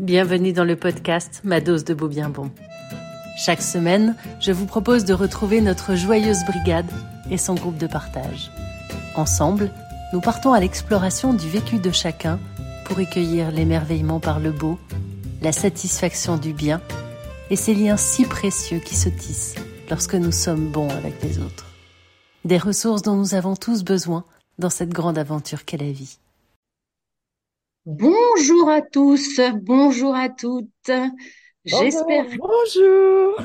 bienvenue dans le podcast Ma dose de beau bien bon. Chaque semaine, je vous propose de retrouver notre joyeuse brigade et son groupe de partage. Ensemble, nous partons à l'exploration du vécu de chacun pour recueillir l'émerveillement par le beau, la satisfaction du bien et ces liens si précieux qui se tissent lorsque nous sommes bons avec les autres. Des ressources dont nous avons tous besoin dans cette grande aventure qu'est la vie. Bonjour à tous, bonjour à toutes. J'espère. Bonjour.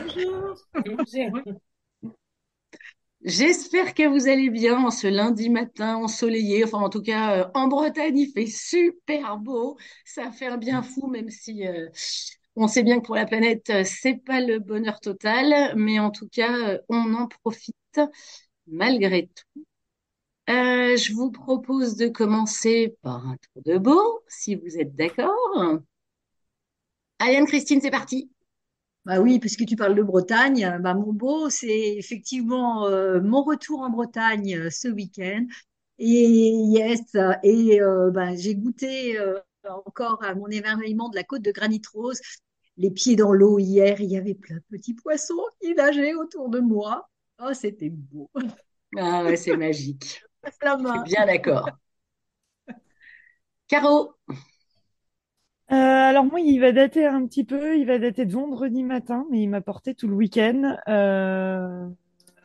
J'espère que vous allez bien en ce lundi matin ensoleillé. Enfin, en tout cas, euh, en Bretagne, il fait super beau. Ça fait un bien fou, même si euh, on sait bien que pour la planète, euh, c'est pas le bonheur total. Mais en tout cas, on en profite malgré tout. Euh, je vous propose de commencer par un tour de beau, si vous êtes d'accord. Ariane Christine, c'est parti. Bah oui, puisque tu parles de Bretagne, bah mon beau, c'est effectivement euh, mon retour en Bretagne euh, ce week-end. Et yes, et bah, j'ai goûté encore à mon émerveillement de la côte de Granit Rose. Les pieds dans l'eau hier, il y avait plein de petits poissons qui nageaient autour de moi. Oh, c'était beau. Ah ouais, c'est magique. Bien d'accord. Caro euh, alors moi, il va dater un petit peu, il va dater de vendredi matin, mais il m'a porté tout le week-end. Euh,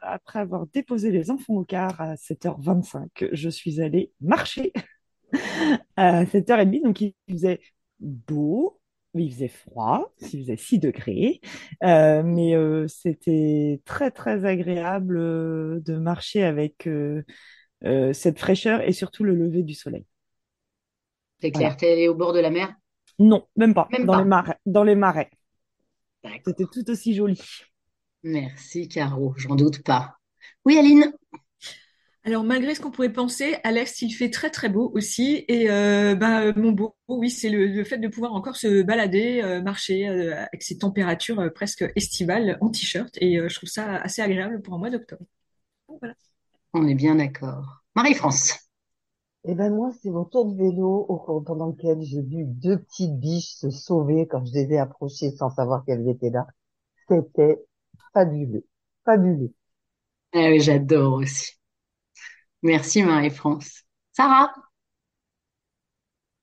après avoir déposé les enfants au car à 7h25, je suis allée marcher à 7h30, donc il faisait beau, il faisait froid, il faisait 6 degrés, euh, mais c'était très très agréable de marcher avec euh, cette fraîcheur et surtout le lever du soleil. C'est clair, t'es allé au bord de la mer? Non, même pas. dans les marais. Dans les marais. C'était tout aussi joli. Merci Caro, j'en doute pas. Oui Aline? Alors malgré ce qu'on pourrait penser, Alex, il fait très très beau aussi. Et euh, bah, mon beau, oui, c'est le, fait de pouvoir encore se balader, euh, marcher avec ces températures presque estivales en t-shirt. Et je trouve ça assez agréable pour un mois d'octobre. voilà. On est bien d'accord. Marie-France. Eh ben moi, c'est mon tour de vélo au pendant lequel j'ai vu deux petites biches se sauver quand je les ai approchées sans savoir qu'elles étaient là. C'était fabuleux, fabuleux. Ah oui, j'adore aussi. Merci Marie-France. Sarah.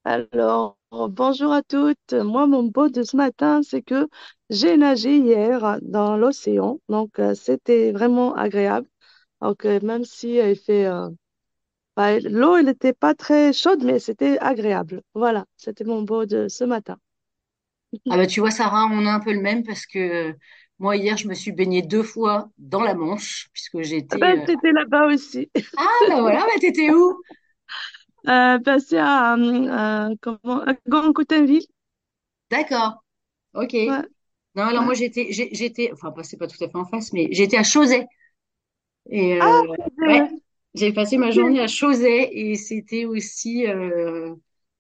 Alors, bonjour à toutes. Moi, mon beau de ce matin, c'est que j'ai nagé hier dans l'océan. Donc, euh, c'était vraiment agréable. Donc, même si elle fait, euh, bah, l'eau, elle n'était pas très chaude, mais c'était agréable. Voilà, c'était mon beau de ce matin. Ah bah tu vois Sarah, on a un peu le même parce que moi hier je me suis baignée deux fois dans la Manche puisque j'étais. Ben, euh... là-bas aussi. Ah bah voilà, bah t'étais où? Euh, c'est à, à, comment, à. D'accord. Ok. Non alors moi j'étais j'étais enfin c'est pas tout à fait en face mais j'étais à Chauzet. Et Ah, euh, ouais, vrai. j'ai passé ma journée à Chauzet et c'était aussi euh,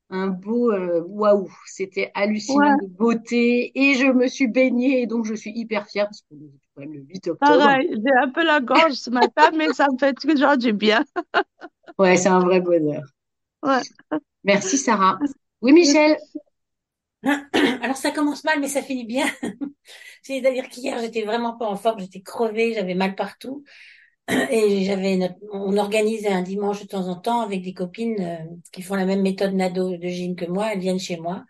un beau euh, waouh, c'était hallucinant Ouais, de beauté et je me suis baignée et donc je suis hyper fière parce qu'on est quand même le 8 octobre. pareil. J'ai un peu la gorge ce matin, mais ça me fait toujours du bien. Ouais, c'est un vrai bonheur. Ouais. Merci Sarah. Oui, Michel. Alors ça commence mal, mais ça finit bien. C'est-à-dire qu'hier, j'étais vraiment pas en forme, j'étais crevée, j'avais mal partout. Et j'avais notre... on organise un dimanche de temps en temps avec des copines euh, qui font la même méthode nado de gym que moi. Elles viennent chez moi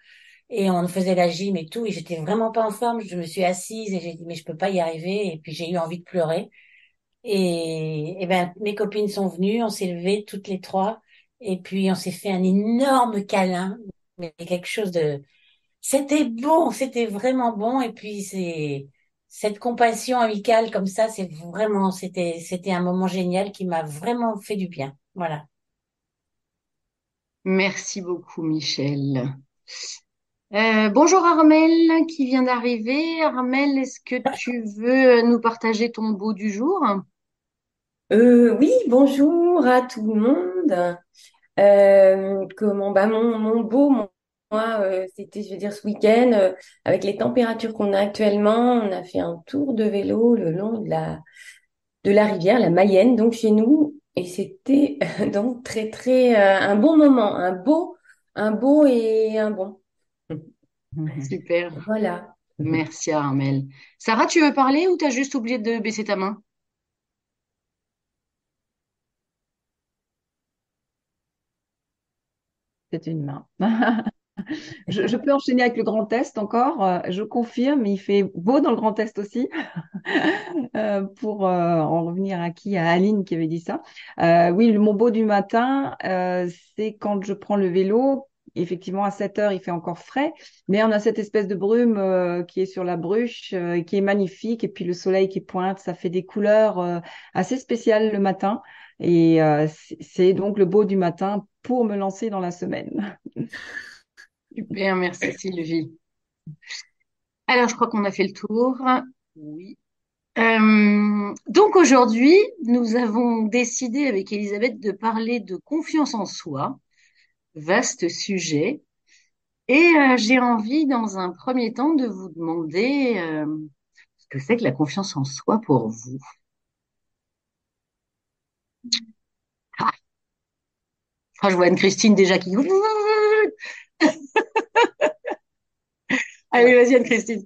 et on faisait la gym et tout. Et j'étais vraiment pas en forme. Je me suis assise et j'ai dit mais je peux pas y arriver. Et puis j'ai eu envie de pleurer. Et, et ben mes copines sont venues, on s'est levées toutes les trois et puis on s'est fait un énorme câlin, mais quelque chose de c'était bon, c'était vraiment bon. Et puis c'est cette compassion amicale comme ça, c'est vraiment, c'était, c'était un moment génial qui m'a vraiment fait du bien. Voilà. Merci beaucoup, Michel. Euh, bonjour Armel qui vient d'arriver. Armel, est-ce que tu veux nous partager ton beau du jour? Euh, oui, bonjour à tout le monde. Euh, comment, bah, mon, mon beau, mon- moi, euh, c'était, je veux dire, ce week-end, euh, avec les températures qu'on a actuellement, on a fait un tour de vélo le long de la, de la rivière, la Mayenne, donc chez nous, et c'était donc très, très, euh, un bon moment, un beau, un beau et un bon. Super. Voilà. Merci Armel. Sarah, tu veux parler ou t'as juste oublié de baisser ta main? C'est une main. Je, je peux enchaîner avec le Grand Est encore. Euh, Je confirme, il fait beau dans le Grand Est aussi. Euh, pour euh, en revenir à qui? À Aline qui avait dit ça. Euh, oui, mon beau du matin, euh, c'est quand je prends le vélo. Effectivement, à 7 heures, il fait encore frais, mais on a cette espèce de brume euh, qui est sur la bruche, qui est magnifique, et puis le soleil qui pointe, ça fait des couleurs assez spéciales le matin. Et euh, c'est donc le beau du matin pour me lancer dans la semaine. Super, merci Sylvie. Alors, je crois qu'on a fait le tour. Oui. Euh, donc aujourd'hui, nous avons décidé avec Elisabeth de parler de confiance en soi, vaste sujet. Et euh, j'ai envie, dans un premier temps, de vous demander euh, ce que c'est que la confiance en soi pour vous. Ah, je vois Anne-Christine déjà qui... Allez, vas-y Anne-Christine.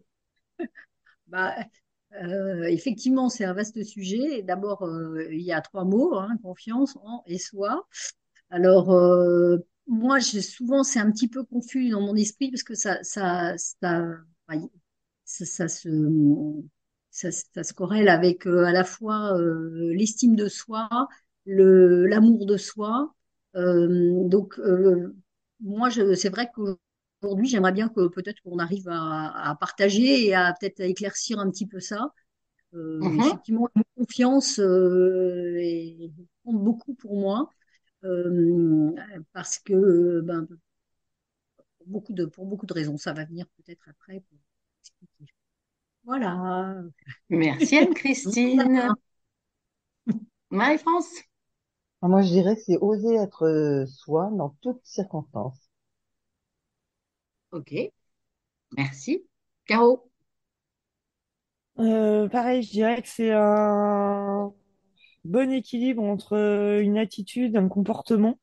Bah, euh, effectivement, c'est un vaste sujet. D'abord, euh, il y a trois mots, hein, confiance en et soi. Alors, euh, moi, souvent, c'est un petit peu confus dans mon esprit parce que ça, ça, ça, ça se, ça, se corrèle avec à la fois l'estime de soi, l'amour de soi. Donc, moi, je, c'est vrai qu'aujourd'hui, j'aimerais bien que peut-être qu'on arrive à, à partager et à peut-être éclaircir un petit peu ça. Euh, Mhm. effectivement, la confiance euh, compte beaucoup pour moi euh, parce que ben, pour beaucoup de, pour beaucoup de raisons. Ça va venir peut-être après pour expliquer. Voilà. Merci Anne-Christine. Marie-France? Moi, je dirais que c'est oser être euh, soi dans toutes circonstances. Ok, merci. Caro? Euh, pareil, je dirais que c'est un bon équilibre entre une attitude, un comportement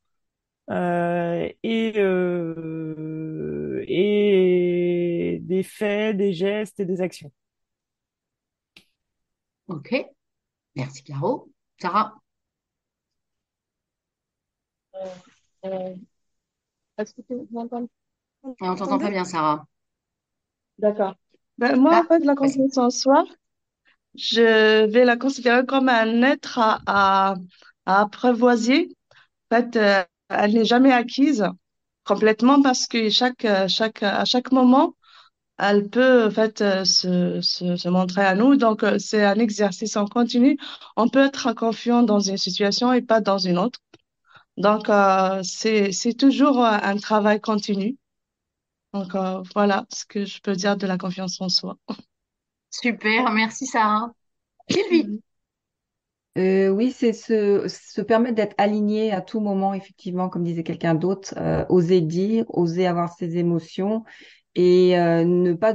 euh, et, euh, et des faits, des gestes et des actions. Ok, merci Caro. Sarah? Euh, est-ce que tu m'entends? On t'entend pas bien, Sarah. D'accord. Ben, moi, en Ah, fait, la vas-y. confiance en soi, je vais la considérer comme un être à, à, à apprivoiser. En fait, euh, elle n'est jamais acquise complètement parce que chaque, euh, chaque, à chaque moment, elle peut en fait euh, se, se, se montrer à nous. Donc, euh, c'est un exercice en continu. On peut être confiant dans une situation et pas dans une autre. Donc, euh, c'est, c'est toujours euh, un travail continu. Donc, euh, voilà ce que je peux dire de la confiance en soi. Super, merci Sarah. Sylvie? Euh, oui, c'est se, se permettre d'être aligné à tout moment, effectivement, comme disait quelqu'un d'autre, euh, oser dire, oser avoir ses émotions et euh, ne pas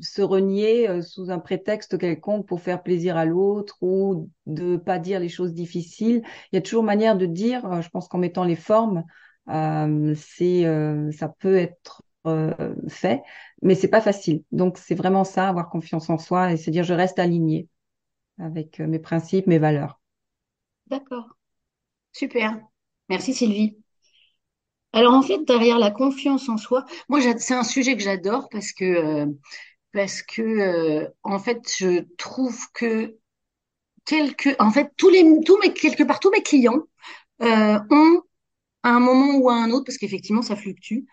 se renier euh, sous un prétexte quelconque pour faire plaisir à l'autre ou de pas dire les choses difficiles. Il y a toujours manière de dire, euh, je pense qu'en mettant les formes, euh, c'est, euh, ça peut être fait, mais c'est pas facile. Donc c'est vraiment ça, avoir confiance en soi et se dire je reste aligné avec mes principes, mes valeurs. D'accord, super. Merci Sylvie. Alors en fait, derrière la confiance en soi, moi c'est un sujet que j'adore parce que euh, parce que euh, en fait, je trouve que quelque en fait tous les tous mes quelque part tous mes clients euh, ont à un moment ou à un autre parce qu'effectivement ça fluctue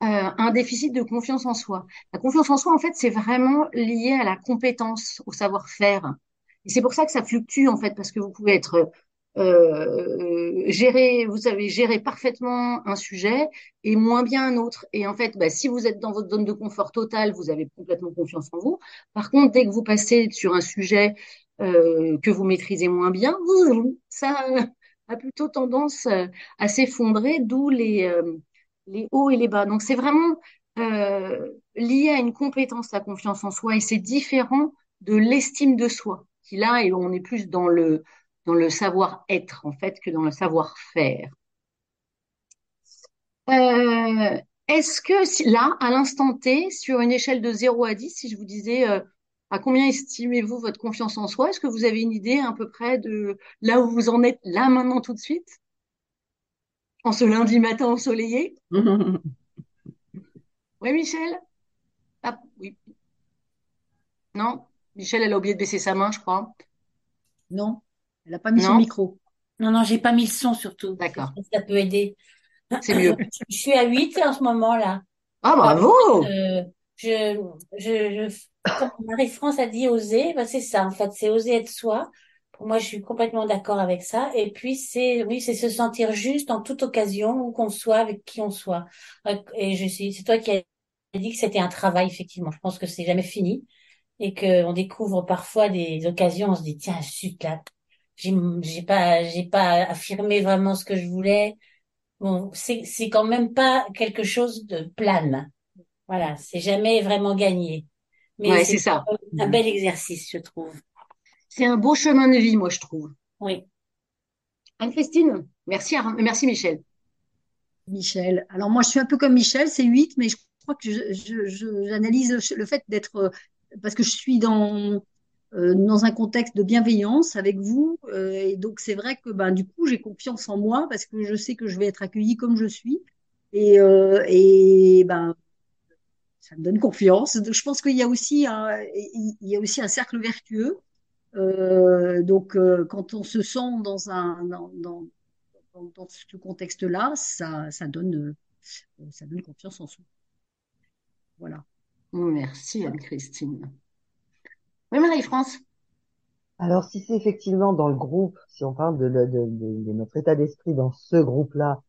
un déficit de confiance en soi. La confiance en soi, en fait, c'est vraiment lié à la compétence, au savoir-faire. Et c'est pour ça que ça fluctue, en fait, parce que vous pouvez être euh, gérer, vous savez gérer parfaitement un sujet et moins bien un autre. Et en fait, bah, si vous êtes dans votre zone de confort totale, vous avez complètement confiance en vous. Par contre, dès que vous passez sur un sujet euh, que vous maîtrisez moins bien, ça euh, a plutôt tendance euh, à s'effondrer, d'où les euh, les hauts et les bas. Donc c'est vraiment euh, lié à une compétence, la confiance en soi, et c'est différent de l'estime de soi, qui là, et on est plus dans le dans le savoir-être en fait que dans le savoir-faire. Euh, est-ce que là, à l'instant T, sur une échelle de 0 à 10, si je vous disais euh, à combien estimez-vous votre confiance en soi, est-ce que vous avez une idée à peu près de là où vous en êtes là maintenant tout de suite? En ce lundi matin ensoleillé? Oui, Michel? Ah, oui. Non? Michel, elle a oublié de baisser sa main, je crois. Non, elle n'a pas mis son micro. Non, non, j'ai pas mis le son surtout. D'accord. Ça peut aider? C'est mieux. Je suis à 8 en ce moment là. Ah, bravo! Euh, je, je, je, comme Marie-France a dit, oser, ben c'est ça, en fait, c'est oser être soi. Pour moi, je suis complètement d'accord avec ça. Et puis, c'est, oui, c'est se sentir juste en toute occasion, où qu'on soit, avec qui on soit. Et je suis, c'est toi qui as dit que c'était un travail, effectivement. Je pense que c'est jamais fini. Et qu'on découvre parfois des occasions, on se dit, tiens, chut, là, j'ai, j'ai pas, j'ai pas affirmé vraiment ce que je voulais. Bon, c'est, c'est quand même pas quelque chose de plane. Voilà, c'est jamais vraiment gagné. Mais c'est ça. Un bel exercice, je trouve. C'est un beau chemin de vie, moi, je trouve. Oui. Anne-Christine, merci, merci Michel. Michel. Alors moi, je suis un peu comme Michel, c'est 8, mais je crois que j'analyse le fait d'être, euh, parce que je suis dans, euh, dans un contexte de bienveillance avec vous. Euh, et donc, c'est vrai que ben, du coup, j'ai confiance en moi parce que je sais que je vais être accueillie comme je suis. Et, euh, et ben, ça me donne confiance. Je pense qu'il y a aussi un, il y a aussi un cercle vertueux. Euh, donc, euh, quand on se sent dans un dans, dans, dans ce contexte-là, ça, ça donne ça donne confiance en soi. Voilà. Merci Anne-Christine. Oui, Marie-France. Alors, si c'est effectivement dans le groupe, si on parle de, notre état d'esprit dans ce groupe-là,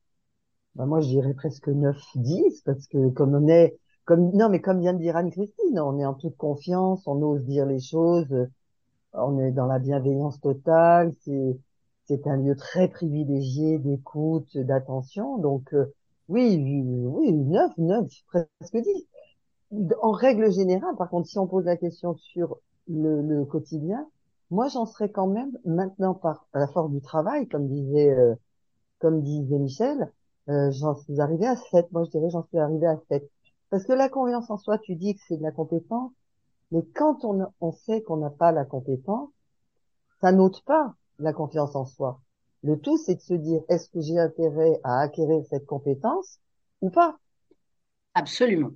ben moi, je dirais presque 9, 10, parce que comme on est, comme, non, mais comme vient de dire Anne-Christine, on est en toute confiance, on ose dire les choses, on est dans la bienveillance totale, c'est, c'est un lieu très privilégié d'écoute, d'attention, donc, euh, oui, oui, 9, 9, presque 10. En règle générale, par contre, si on pose la question sur le, le quotidien, moi j'en serais quand même maintenant par la force du travail, comme disait euh, comme disait Michel, euh, j'en suis arrivée à 7. Moi je dirais j'en suis arrivée à 7. Parce que la confiance en soi, tu dis que c'est de la compétence, mais quand on, on sait qu'on n'a pas la compétence, ça n'ôte pas la confiance en soi. Le tout, c'est de se dire, est-ce que j'ai intérêt à acquérir cette compétence ou pas? Absolument.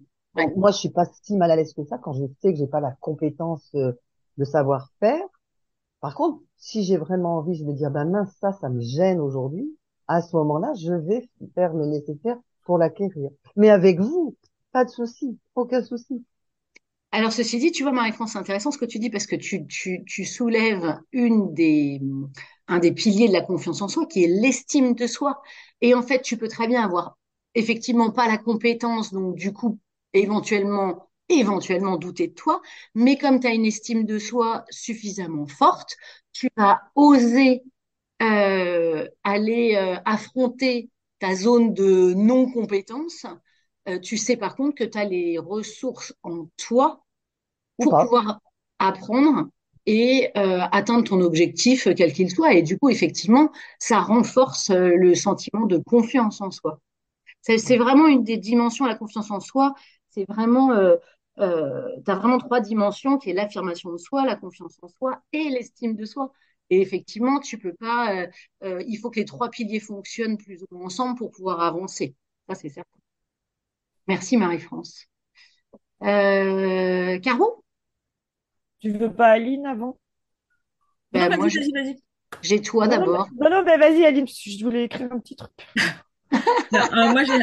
moi, je suis pas si mal à l'aise que ça quand je sais que j'ai pas la compétence euh, de savoir-faire. Par contre, si j'ai vraiment envie, je me dire, ben mince, ça, ça me gêne aujourd'hui, à ce moment-là, je vais faire le nécessaire pour l'acquérir. Mais avec vous, pas de souci, aucun souci. Alors, ceci dit, tu vois, Marie-France, c'est intéressant ce que tu dis parce que tu, tu, tu soulèves une des, un des piliers de la confiance en soi qui est l'estime de soi. Et en fait, tu peux très bien avoir effectivement pas la compétence, donc du coup, éventuellement éventuellement douter de toi, mais comme tu as une estime de soi suffisamment forte, tu vas oser euh, aller euh, affronter ta zone de non-compétence. Euh, tu sais par contre que tu as les ressources en toi pour pouvoir apprendre et atteindre ton objectif, quel qu'il soit. Et du coup, effectivement, ça renforce le sentiment de confiance en soi. C'est vraiment une des dimensions, la confiance en soi. C'est vraiment euh, euh, tu as vraiment trois dimensions qui est l'affirmation de soi, la confiance en soi et l'estime de soi. Et effectivement, tu peux pas. Euh, euh, il faut que les trois piliers fonctionnent plus ou moins ensemble pour pouvoir avancer. Ça, c'est certain. Merci Marie-France. Euh, Caro? Tu veux pas Aline avant? Ben, non, moi, vas-y, vas-y, vas-y. J'ai toi d'abord. Non, non, ben vas-y Aline, je voulais écrire un petit truc. Euh, moi, j'ai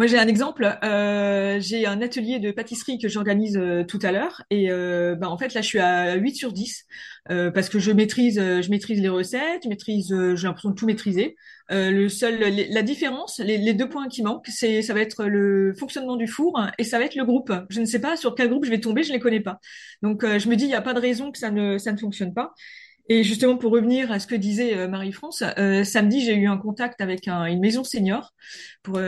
moi, j'ai un exemple. Euh, j'ai un atelier de pâtisserie que j'organise euh, tout à l'heure. Et euh, bah, en fait, là, je suis à 8 sur 10 euh, parce que je maîtrise, euh, je maîtrise les recettes, je maîtrise, euh, j'ai l'impression de tout maîtriser. le seul, la différence, les, deux points qui manquent, c'est, ça va être le fonctionnement du four et ça va être le groupe. Je ne sais pas sur quel groupe je vais tomber, je les connais pas. Donc, je me dis, il n'y a pas de raison que ça ne, ça ne fonctionne pas. Et justement, pour revenir à ce que disait Marie-France, samedi, j'ai eu un contact avec un- une maison senior pour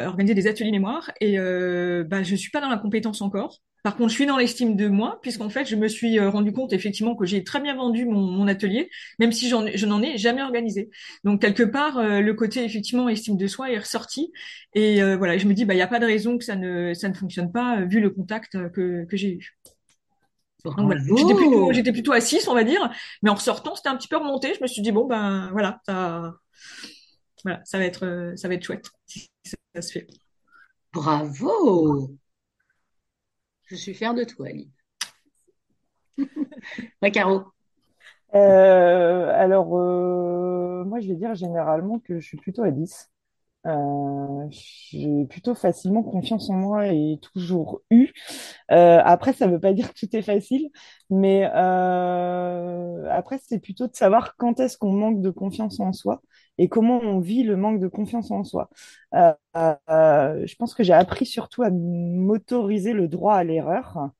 organiser des ateliers mémoire et euh, bah, je suis pas dans la compétence encore. Par contre, je suis dans l'estime de moi, puisqu'en fait, je me suis euh, rendu compte effectivement que j'ai très bien vendu mon, mon atelier, même si j'en, je n'en ai jamais organisé. Donc quelque part, euh, le côté effectivement estime de soi est ressorti, et euh, voilà, je me dis bah il y a pas de raison que ça ne ça ne fonctionne pas vu le contact que que j'ai eu. Donc voilà, j'étais plutôt j'étais plutôt à 6, on va dire, mais en ressortant, c'était un petit peu remonté. Je me suis dit bon ben voilà, ça voilà, ça va être ça va être chouette Bravo! Je suis fière de toi, Ali. ouais, Caro. Euh, alors, euh, moi, je vais dire généralement que je suis plutôt à 10. Euh, j'ai plutôt facilement confiance en moi et toujours eu. Euh, après, ça ne veut pas dire que tout est facile, mais euh, après, c'est plutôt de savoir quand est-ce qu'on manque de confiance en soi et comment on vit le manque de confiance en soi. Euh, euh, je pense que j'ai appris surtout à m'autoriser le droit à l'erreur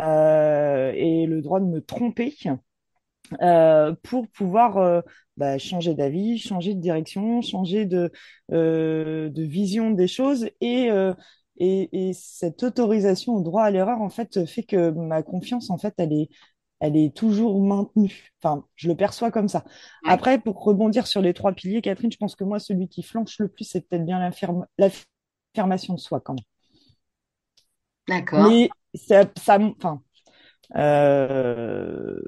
euh, et le droit de me tromper. Pour pouvoir bah, changer d'avis, changer de direction, changer de, vision des choses. Et, et, et, cette autorisation au droit à l'erreur, en fait, fait que ma confiance, en fait, elle est, elle est toujours maintenue. Enfin, je le perçois comme ça. Ouais. Après, pour rebondir sur les trois piliers, Catherine, je pense que moi, celui qui flanche le plus, c'est peut-être bien l'affirmation de soi, quand même. D'accord. Mais ça, ça, enfin, euh,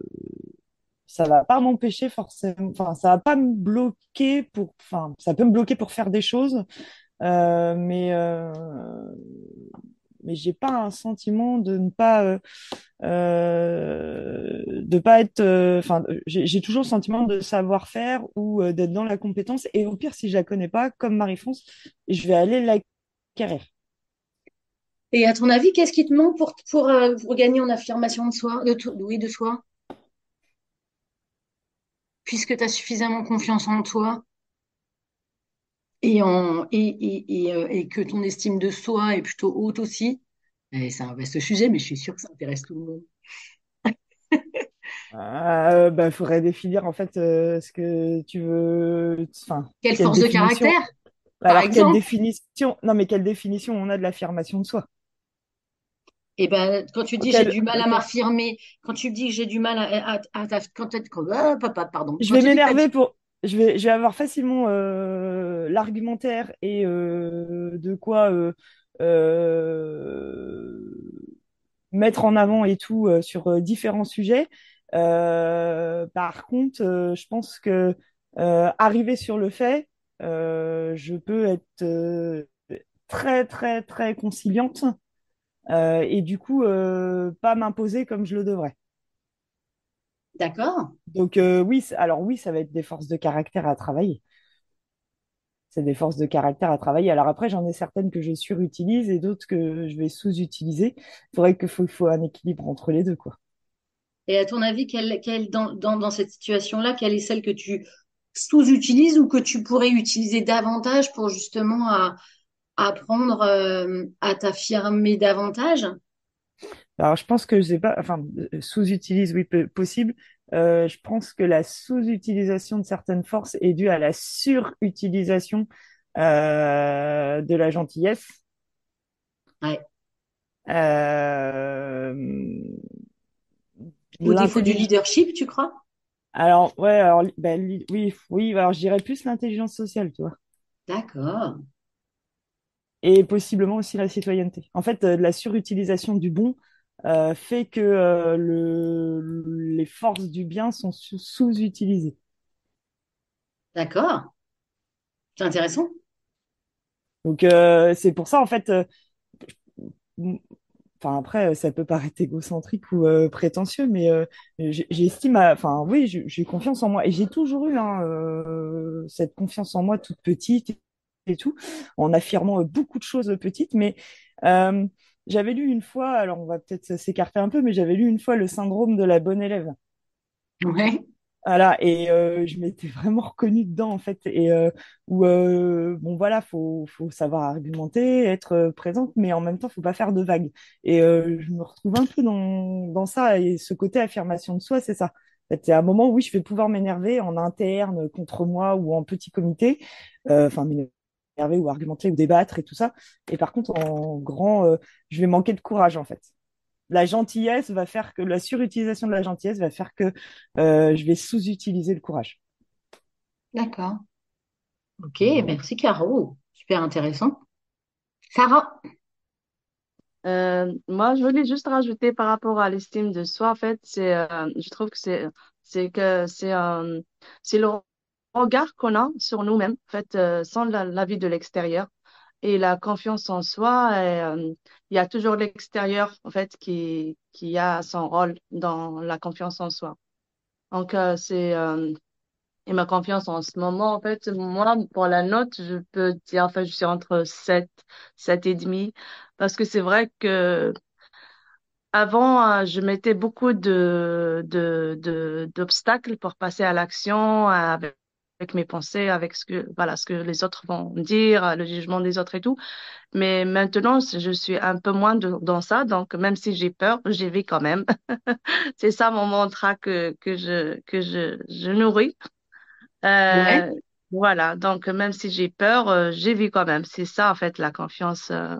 ça va pas m'empêcher forcément, enfin, ça va pas me bloquer pour, enfin, ça peut me bloquer pour faire des choses, euh, mais euh, mais j'ai pas un sentiment de ne pas euh, euh de pas être, euh, enfin, j'ai toujours le sentiment de savoir faire ou d'être dans la compétence, et au pire, si je la connais pas, comme Marie-France, je vais aller l'acquérir. Et à ton avis, qu'est-ce qui te manque pour, pour, pour gagner en affirmation de soi, de, oui, de soi? puisque tu as suffisamment confiance en toi et, en, et, et, et, euh, et, que ton estime de soi est plutôt haute aussi, c'est un vaste sujet, mais je suis sûre que ça intéresse tout le monde. Euh, bah, faudrait définir en fait euh, ce que tu veux. Enfin, quelle, quelle force de caractère, par Alors, exemple. quelle définition Non, mais quelle définition on a de l'affirmation de soi? Et ben, quand tu dis j'ai du mal à m'affirmer, quand tu dis que j'ai du mal à, à, à, à quand, quand ah, papa, pardon. Je vais m'énerver pour, je vais, avoir facilement euh, l'argumentaire et euh, de quoi euh, mettre en avant et tout sur différents sujets. Par contre, je pense que arriver sur le fait, je peux être très très très conciliante et du coup pas m'imposer comme je le devrais. D'accord. Donc euh, oui, alors oui, ça va être des forces de caractère à travailler. C'est des forces de caractère à travailler. Alors après, j'en ai certaines que je surutilise et d'autres que je vais sous-utiliser. Il faudrait qu'il faut, faut un équilibre entre les deux, quoi. Et à ton avis, quelle, quelle, dans, dans, dans cette situation-là, quelle est celle que tu sous-utilises ou que tu pourrais utiliser davantage pour justement à, apprendre euh, à t'affirmer davantage? Alors, je pense que je sais pas, enfin, sous-utilise, oui, possible. Euh, je pense que la sous-utilisation de certaines forces est due à la surutilisation euh, de la gentillesse. Ouais. Euh, Au défaut du leadership, tu crois? Alors, ouais, alors, ben, oui, oui, alors je dirais plus l'intelligence sociale, tu vois. D'accord et possiblement aussi la citoyenneté. En fait, euh, la surutilisation du bon euh, fait que euh, le, les forces du bien sont sous-utilisées. D'accord. C'est intéressant. Donc, euh, c'est pour ça, en fait, enfin après, ça peut paraître égocentrique ou prétentieux, mais j'estime, enfin oui, j'ai confiance en moi et j'ai toujours eu hein, cette confiance en moi toute petite et tout, en affirmant beaucoup de choses petites. Mais euh, j'avais lu une fois, alors on va peut-être s'écarter un peu, mais j'avais lu une fois le syndrome de la bonne élève. Ouais. Voilà, et euh, je m'étais vraiment reconnue dedans, en fait, et euh, où, euh, bon, voilà, faut, faut savoir argumenter, être présente, mais en même temps, faut pas faire de vagues. Et euh, je me retrouve un peu dans, dans ça, et ce côté affirmation de soi, c'est ça. C'est un moment où oui, je vais pouvoir m'énerver en interne contre moi ou en petit comité, enfin, ou argumenter ou débattre et tout ça. Et par contre, en grand, euh, je vais manquer de courage en fait. la gentillesse va faire que la surutilisation de la gentillesse va faire que euh, je vais sous-utiliser le courage. D'accord. Ok, merci Caro. Super intéressant. Sarah? Euh, moi, je voulais juste rajouter par rapport à l'estime de soi, en fait, c'est, euh, je trouve que c'est, c'est que c'est, euh, c'est le regard qu'on a sur nous-mêmes, en fait, euh, sans la, l'avis de l'extérieur. Et la confiance en soi, euh, il y a toujours l'extérieur, en fait, qui, qui a son rôle dans la confiance en soi. Donc, euh, c'est, et ma confiance en ce moment, en fait, moi, pour la note, je peux dire, enfin, je suis entre 7, 7 et demi, parce que c'est vrai que avant, je mettais beaucoup de, d'obstacles pour passer à l'action avec, avec mes pensées, avec ce que, voilà, ce que les autres vont dire, le jugement des autres et tout. Mais maintenant, je suis un peu moins de- dans ça, donc même si j'ai peur, j'y vais quand même. C'est ça mon mantra que, que je, que je, je nourris. Ouais. Euh, voilà, donc même si j'ai peur, euh, j'y vais quand même. C'est ça, en fait, la confiance. euh,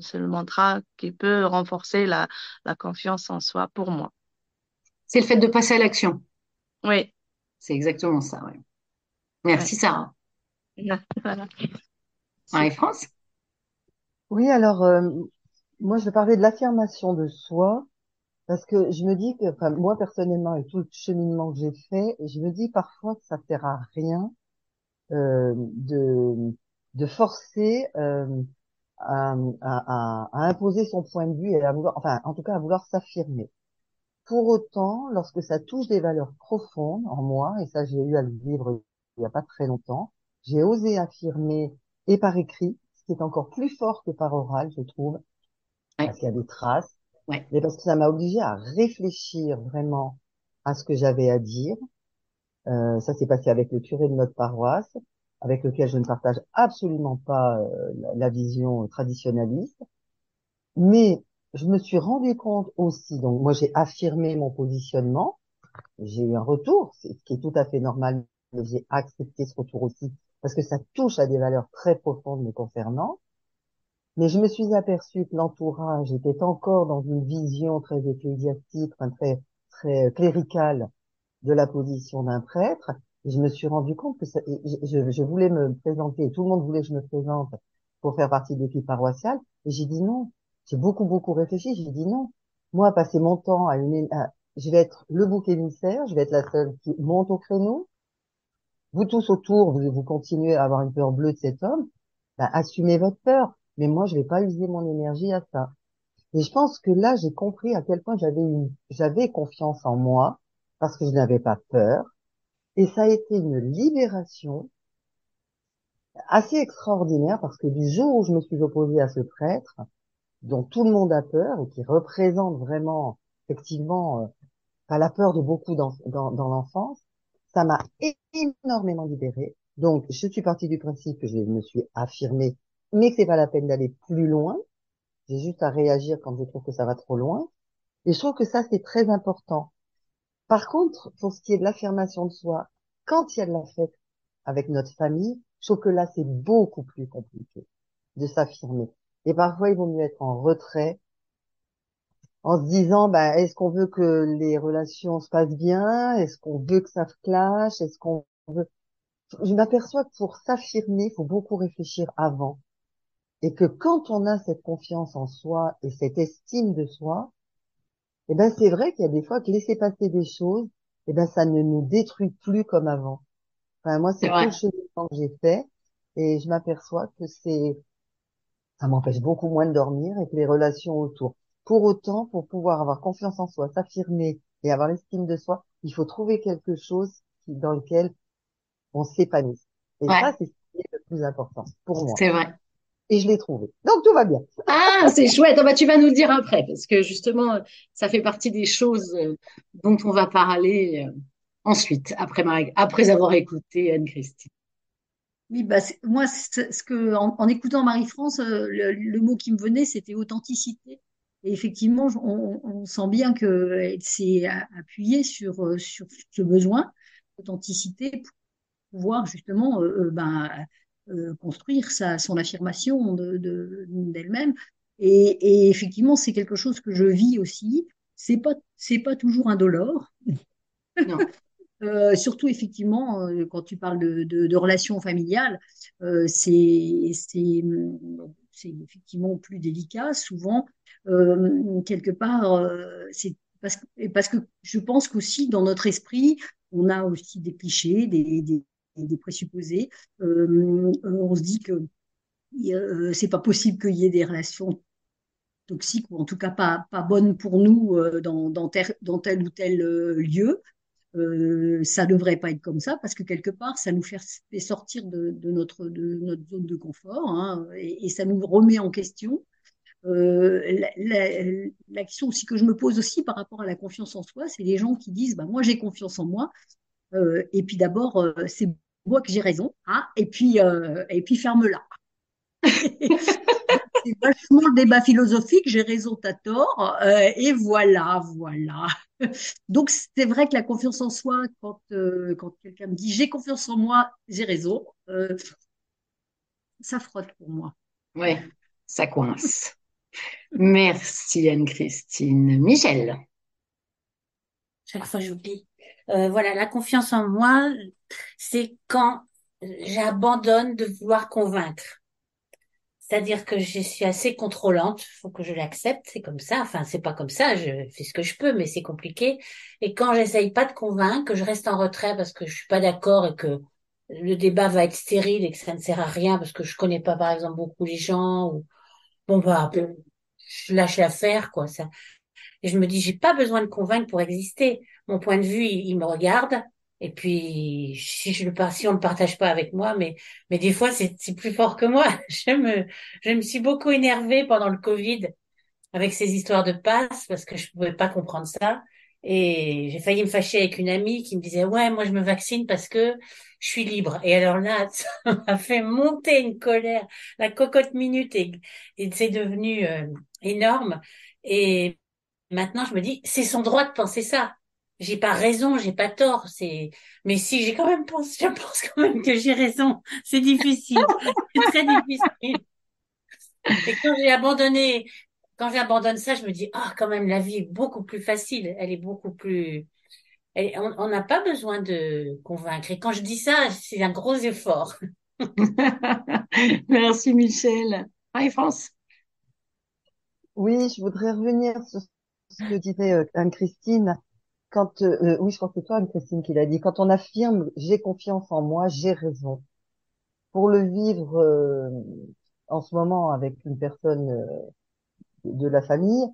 c'est le mantra qui peut renforcer la, la confiance en soi pour moi. C'est le fait de passer à l'action. Oui, C'est exactement ça, ouais. Merci ouais. Sarah. Voilà. Marie-France? Oui, alors, euh, moi, je vais parler de l'affirmation de soi, parce que je me dis que, enfin, moi, personnellement, et tout le cheminement que j'ai fait, je me dis parfois que ça sert à rien euh, de, de forcer euh, à, à imposer son point de vue et à vouloir, enfin, en tout cas, à vouloir s'affirmer. Pour autant, lorsque ça touche des valeurs profondes en moi, et ça, j'ai eu à le vivre il n'y a pas très longtemps, j'ai osé affirmer et par écrit, ce qui est encore plus fort que par oral, je trouve, Ouais. parce qu'il y a des traces, Ouais. mais parce que ça m'a obligé à réfléchir vraiment à ce que j'avais à dire. Euh, ça s'est passé avec le curé de notre paroisse, avec lequel je ne partage absolument pas euh, la, vision traditionnaliste. Mais je me suis rendu compte aussi, donc moi j'ai affirmé mon positionnement, j'ai eu un retour, ce qui est tout à fait normal, mais j'ai accepté ce retour aussi, parce que ça touche à des valeurs très profondes me concernant. Mais je me suis aperçue que l'entourage était encore dans une vision très ecclésiastique, très, très cléricale de la position d'un prêtre. Et je me suis rendu compte que ça, je- je voulais me présenter, tout le monde voulait que je me présente pour faire partie de l'équipe paroissiale. Et j'ai dit non. J'ai beaucoup, beaucoup réfléchi. J'ai dit non. Moi, passer mon temps à une, à- je vais être le bouc émissaire, je vais être la seule qui monte au créneau. Vous tous autour, vous, continuez à avoir une peur bleue de cet homme. Ben, assumez votre peur. Mais moi, je vais pas user mon énergie à ça. Et je pense que là, j'ai compris à quel point j'avais une, j'avais confiance en moi parce que je n'avais pas peur. Et ça a été une libération assez extraordinaire parce que du jour où je me suis opposée à ce prêtre, dont tout le monde a peur et qui représente vraiment, effectivement, euh, pas la peur de beaucoup dans l'enfance, ça m'a énormément libérée. Donc, je suis partie du principe que je me suis affirmée, mais que c'est pas la peine d'aller plus loin. J'ai juste à réagir quand je trouve que ça va trop loin. Et je trouve que ça, c'est très important. Par contre, pour ce qui est de l'affirmation de soi, quand il y a de l'affect avec notre famille, je trouve que là, c'est beaucoup plus compliqué de s'affirmer. Et parfois, il vaut mieux être en retrait, en se disant, bah, est-ce qu'on veut que les relations se passent bien? Est-ce qu'on veut que ça clash? Est-ce qu'on veut... Je m'aperçois que pour s'affirmer, il faut beaucoup réfléchir avant. Et que quand on a cette confiance en soi et cette estime de soi, eh ben, c'est vrai qu'il y a des fois que laisser passer des choses, eh ben, ça ne nous détruit plus comme avant. Enfin, moi, C'est tout le que j'ai fait et je m'aperçois que c'est, ça m'empêche beaucoup moins de dormir et que les relations autour. Pour autant, pour pouvoir avoir confiance en soi, s'affirmer et avoir l'estime de soi, il faut trouver quelque chose qui, dans lequel on s'épanouit. Et Ouais, ça, c'est ce qui est le plus important pour moi. c'est vrai. Et je l'ai trouvé. Donc, tout va bien. Ah, c'est chouette. Ah bah, tu vas nous le dire après, parce que justement, ça fait partie des choses euh, dont on va parler euh, ensuite, après, Marie- après avoir écouté Anne-Christine. Oui, bah, moi, ce que, en, en écoutant Marie-France, euh, le, le mot qui me venait, c'était authenticité. Et effectivement, on, on sent bien qu'elle s'est appuyée sur, euh, sur ce besoin d'authenticité pour pouvoir justement euh, euh, ben, euh, construire sa, son affirmation de, de- d'elle-même Et, et effectivement, c'est quelque chose que je vis aussi. C'est pas, c'est pas toujours indolore. Non. Euh, surtout effectivement quand tu parles de, de, de relations familiales, c'est c'est c'est effectivement plus délicat. Souvent, euh, quelque part, euh, c'est parce que je pense qu'aussi dans notre esprit, on a aussi des clichés, des présupposés. Euh, on se dit que c'est pas possible qu'il y ait des relations toxiques ou en tout cas pas pas bonnes pour nous dans dans, tel ou tel lieu euh, ça devrait pas être comme ça parce que quelque part, ça nous fait, sortir de, de notre, de notre zone de confort hein, et, ça nous remet en question. Euh, la, la, la, question aussi que je me pose aussi par rapport à la confiance en soi, c'est les gens qui disent bah, moi j'ai confiance en moi euh, et puis d'abord euh, c'est moi que j'ai raison hein, et puis euh, et puis ferme-la. c'est vachement le débat philosophique, j'ai raison, t'as tort, euh, et voilà, voilà. Donc c'est vrai que la confiance en soi, quand, euh, quand quelqu'un me dit j'ai confiance en moi, j'ai raison, euh, ça frotte pour moi. Ouais, ça coince. Merci Anne-Christine. Michel. Chaque fois j'oublie. Euh, voilà, la confiance en moi, c'est quand j'abandonne de vouloir convaincre. C'est-à-dire que je suis assez contrôlante, faut que je l'accepte, c'est comme ça. Enfin, c'est pas comme ça, je fais ce que je peux, mais c'est compliqué. Et quand j'essaye pas de convaincre, que je reste en retrait parce que je suis pas d'accord et que le débat va être stérile et que ça ne sert à rien parce que je connais pas, par exemple, beaucoup les gens ou bon bah, je lâche l'affaire quoi. Ça. Et je me dis, j'ai pas besoin de convaincre pour exister. Mon point de vue, il, il me regarde. Et puis, si je le si on le partage pas avec moi, mais mais des fois c'est plus fort que moi. Je me je me suis beaucoup énervée pendant le Covid avec ces histoires de passe parce que je pouvais pas comprendre ça. Et j'ai failli me fâcher avec une amie qui me disait ouais moi je me vaccine parce que je suis libre. Et alors là ça m'a fait monter une colère, la cocotte minute et, et c'est devenu euh, énorme. Et maintenant je me dis c'est son droit de penser ça j'ai pas raison, j'ai pas tort, c'est, mais si j'ai quand même pensé, je pense quand même que j'ai raison. C'est difficile, c'est très difficile. Et quand j'ai abandonné, quand j'abandonne ça, je me dis, ah, quand même, la vie est beaucoup plus facile, elle est beaucoup plus, elle, on n'a pas besoin de convaincre. Et quand je dis ça, c'est un gros effort. Merci Michel. Hi France. Oui, je voudrais revenir sur ce que disait Anne-Christine quand euh, oui, je crois que c'est toi, Anne-Christine, qui l'a dit. Quand on affirme j'ai confiance en moi, j'ai raison. Pour le vivre euh, en ce moment avec une personne euh, de la famille,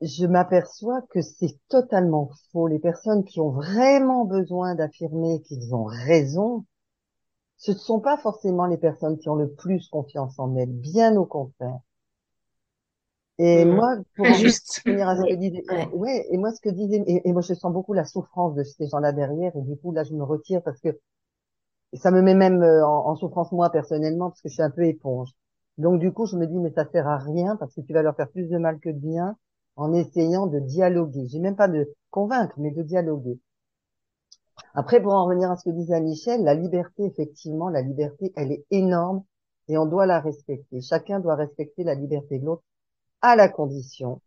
je m'aperçois que c'est totalement faux. Les personnes qui ont vraiment besoin d'affirmer qu'ils ont raison, ce ne sont pas forcément les personnes qui ont le plus confiance en elles, bien au contraire. Et mmh. moi, pour juste finir à ce que disait, ouais. ouais. et moi, ce que disait, et, et, moi, je sens beaucoup la souffrance de ces gens-là derrière, et du coup, là, je me retire parce que ça me met même en, en, souffrance moi personnellement parce que je suis un peu éponge. Donc, du coup, je me dis, mais ça sert à rien parce que tu vas leur faire plus de mal que de bien en essayant de dialoguer. J'ai même pas de convaincre, mais de dialoguer. Après, pour en revenir à ce que disait Michel, la liberté, effectivement, la liberté, elle est énorme et on doit la respecter. Chacun doit respecter la liberté de l'autre à la condition.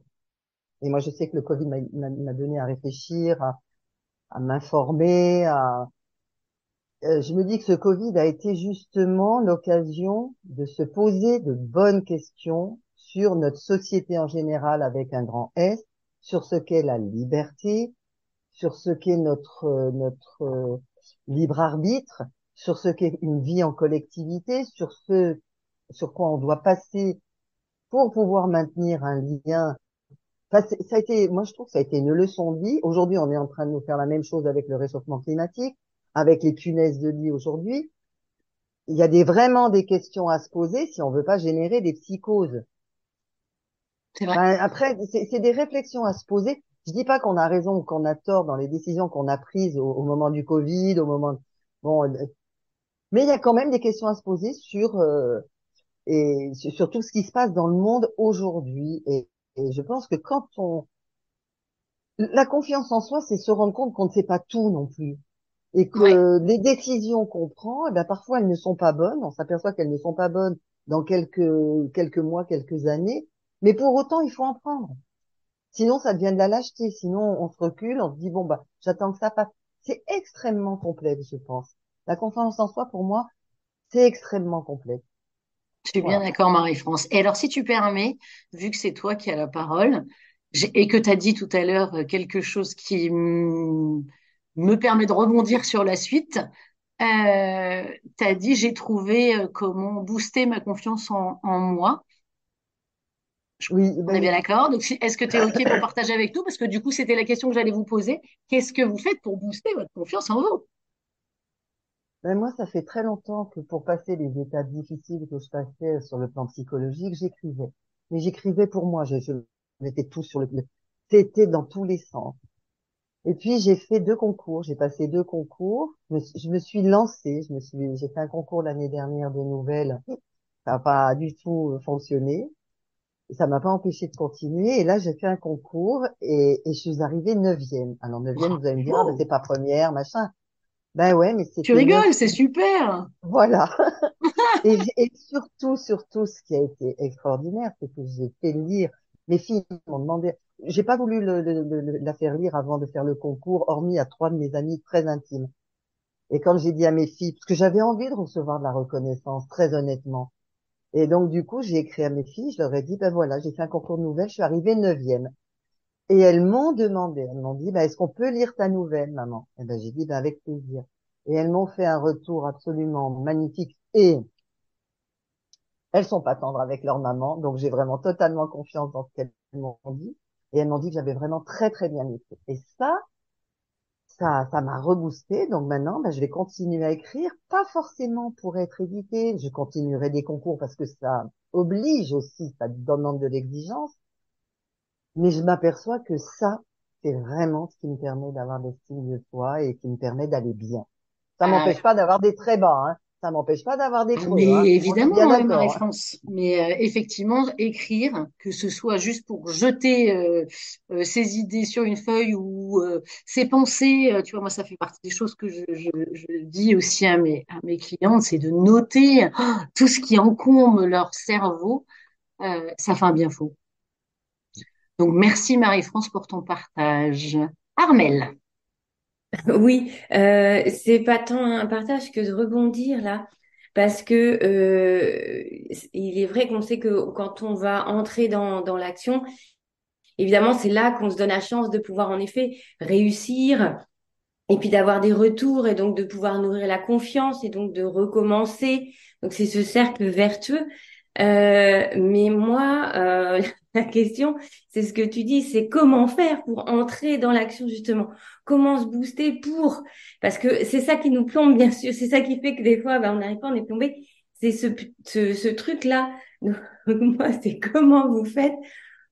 Et moi, je sais que le Covid m'a donné à réfléchir, à, à m'informer, à... Euh, je me dis que ce Covid a été justement l'occasion de se poser de bonnes questions sur notre société en général avec un grand S, sur ce qu'est la liberté, sur ce qu'est notre notre euh, libre arbitre, sur ce qu'est une vie en collectivité, sur ce sur quoi on doit passer pour pouvoir maintenir un lien. Enfin, ça a été, moi je trouve que ça a été une leçon de vie. Aujourd'hui, on est en train de nous faire la même chose avec le réchauffement climatique, avec les punaises de lit aujourd'hui. Il y a des, vraiment des questions à se poser si on veut pas générer des psychoses. Enfin, après, c'est des réflexions à se poser. Je dis pas qu'on a raison ou qu'on a tort dans les décisions qu'on a prises au, au, moment du Covid, au moment bon, euh, mais il y a quand même des questions à se poser sur euh, et sur tout ce qui se passe dans le monde aujourd'hui. Et, et, je pense que quand on... La confiance en soi, c'est se rendre compte qu'on ne sait pas tout non plus. Et que les décisions qu'on prend, eh ben, parfois elles ne sont pas bonnes, on s'aperçoit qu'elles ne sont pas bonnes dans quelques, quelques mois, quelques années. Mais pour autant, il faut en prendre. Sinon, ça devient de la lâcheté. Sinon, on se recule, on se dit, bon, bah, j'attends que ça passe. C'est extrêmement complexe, je pense. La confiance en soi, pour moi, c'est extrêmement complexe. Je suis bien d'accord, Marie-France. Et alors, si tu permets, vu que c'est toi qui as la parole, et que tu as dit tout à l'heure euh, quelque chose qui me permet de rebondir sur la suite, euh, tu as dit j'ai trouvé euh, comment booster ma confiance en, moi. Oui, on est bien d'accord. Donc, est-ce que tu es OK pour partager avec nous? Parce que du coup, c'était la question que j'allais vous poser. Qu'est-ce que vous faites pour booster votre confiance en vous? Ben moi, ça fait très longtemps que pour passer les étapes difficiles que je passais sur le plan psychologique, j'écrivais. Mais j'écrivais pour moi. Je, je mettais tout sur le. C'était dans tous les sens. Et puis j'ai fait deux concours, j'ai passé deux concours, je me, suis lancée, je me suis, j'ai fait un concours l'année dernière de nouvelles, ça n'a pas du tout fonctionné, et ça m'a pas empêché de continuer. Et là j'ai fait un concours et, et je suis arrivée neuvième. Alors neuvième, vous allez me dire, ah, ben, c'est pas première, machin. Ben ouais, mais c'est. Tu rigoles, c'est super. Voilà. et, et, surtout, surtout, ce qui a été extraordinaire, c'est que j'ai fait lire. Mes filles m'ont demandé, j'ai pas voulu le, le, la faire lire avant de faire le concours, hormis à trois de mes amis très intimes. Et quand j'ai dit à mes filles, parce que j'avais envie de recevoir de la reconnaissance, très honnêtement. Et donc, du coup, j'ai écrit à mes filles, je leur ai dit, ben voilà, j'ai fait un concours de nouvelles, je suis arrivée neuvième. Et elles m'ont demandé, elles m'ont dit, ben, est-ce qu'on peut lire ta nouvelle, maman? Et ben, j'ai dit, ben, avec plaisir. Et elles m'ont fait un retour absolument magnifique. Et elles sont pas tendres avec leur maman, donc j'ai vraiment totalement confiance dans ce qu'elles m'ont dit. Et elles m'ont dit que j'avais vraiment très très bien écrit. Et ça, ça, ça m'a reboosté. Donc maintenant, ben, je vais continuer à écrire, pas forcément pour être édité. Je continuerai des concours parce que ça oblige aussi, ça demande de l'exigence. Mais je m'aperçois que ça, c'est vraiment ce qui me permet d'avoir l'estime de soi et qui me permet d'aller bien. Ça ah m'empêche pas d'avoir des très bas, hein ça m'empêche pas d'avoir des creux. Mais hein. évidemment, hein, Marie-France. Mais euh, effectivement, écrire, que ce soit juste pour jeter euh, euh, ses idées sur une feuille ou ses pensées, tu vois, moi, ça fait partie des choses que je, je, je dis aussi à mes, à mes clientes, c'est de noter oh, tout ce qui encombre leur cerveau. ça fait un bien fou. Donc, merci Marie-France pour ton partage. Armel. Oui, euh, c'est pas tant un partage que de rebondir là, parce que euh, il est vrai qu'on sait que quand on va entrer dans, dans l'action, évidemment, c'est là qu'on se donne la chance de pouvoir en effet réussir et puis d'avoir des retours et donc de pouvoir nourrir la confiance et donc de recommencer. Donc c'est ce cercle vertueux. Euh, mais moi, euh, la question, c'est ce que tu dis, c'est comment faire pour entrer dans l'action justement Comment se booster pour? Parce que c'est ça qui nous plombe, bien sûr. C'est ça qui fait que des fois, ben, on n'arrive pas, on est plombé. C'est ce, ce, ce truc-là. moi, c'est comment vous faites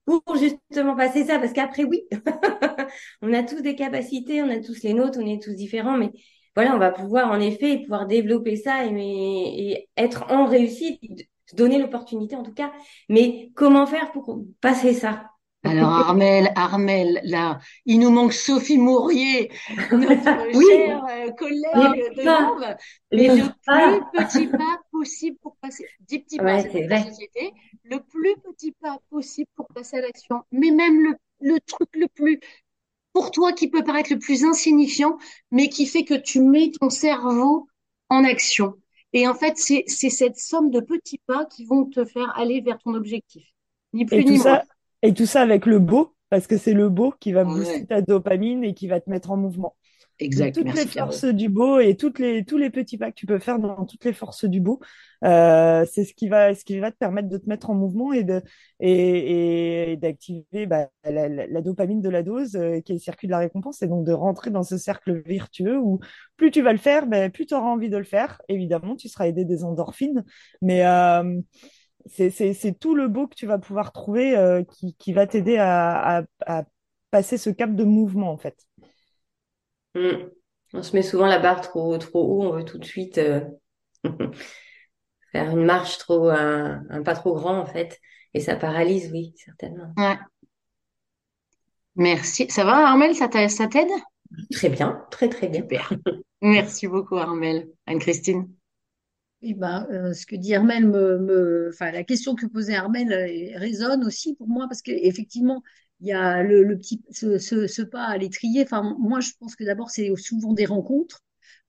pour justement passer ça? Parce qu'après, oui, on a tous des capacités, on a tous les nôtres, on est tous différents, mais voilà, on va pouvoir en effet pouvoir développer ça et, et être en réussite se donner l'opportunité en tout cas. Mais comment faire pour passer ça? Alors Armel, Armel, là, il nous manque Sophie Mourier, notre oui, chère euh, collègue de Londres. Mais le plus petit pas possible pour passer, dix petits pas, c'est la société, le plus petit pas possible pour passer à l'action, mais même le, le truc le plus pour toi qui peut paraître le plus insignifiant, mais qui fait que tu mets ton cerveau en action. Et en fait, c'est cette somme de petits pas qui vont te faire aller vers ton objectif. Ni plus et ni tout moins. Ça, et tout ça avec le beau, parce que c'est le beau qui va booster ta dopamine et qui va te mettre en mouvement. Exact. toutes les forces du beau et toutes les, tous les petits pas que tu peux faire dans toutes les forces du beau, euh, c'est ce qui va, ce qui va te permettre de te mettre en mouvement et de, et, et d'activer bah, la, la, la, dopamine de la dose, euh, qui est le circuit de la récompense, et donc de rentrer dans ce cercle vertueux où plus tu vas le faire, ben, plus tu auras envie de le faire. Évidemment, tu seras aidé des endorphines, mais euh, c'est tout le beau que tu vas pouvoir trouver qui, qui va t'aider à, à, à passer ce cap de mouvement, en fait. Mm. On se met souvent la barre trop, trop haut, on veut tout de suite euh, faire une marche trop, un, un, pas trop grand en fait, et ça paralyse, oui, certainement. Ouais. Merci. Ça va, Armel, ça t'aide? Très bien, très très bien. Super. Merci beaucoup, Armel. Anne-Christine? Oui, ben, euh, ce que dit Armel me, me, enfin, la question que posait Armel euh, résonne aussi pour moi parce qu'effectivement, il y a le, le petit, ce, ce, ce pas à l'étrier. Enfin, moi, je pense que d'abord, c'est souvent des rencontres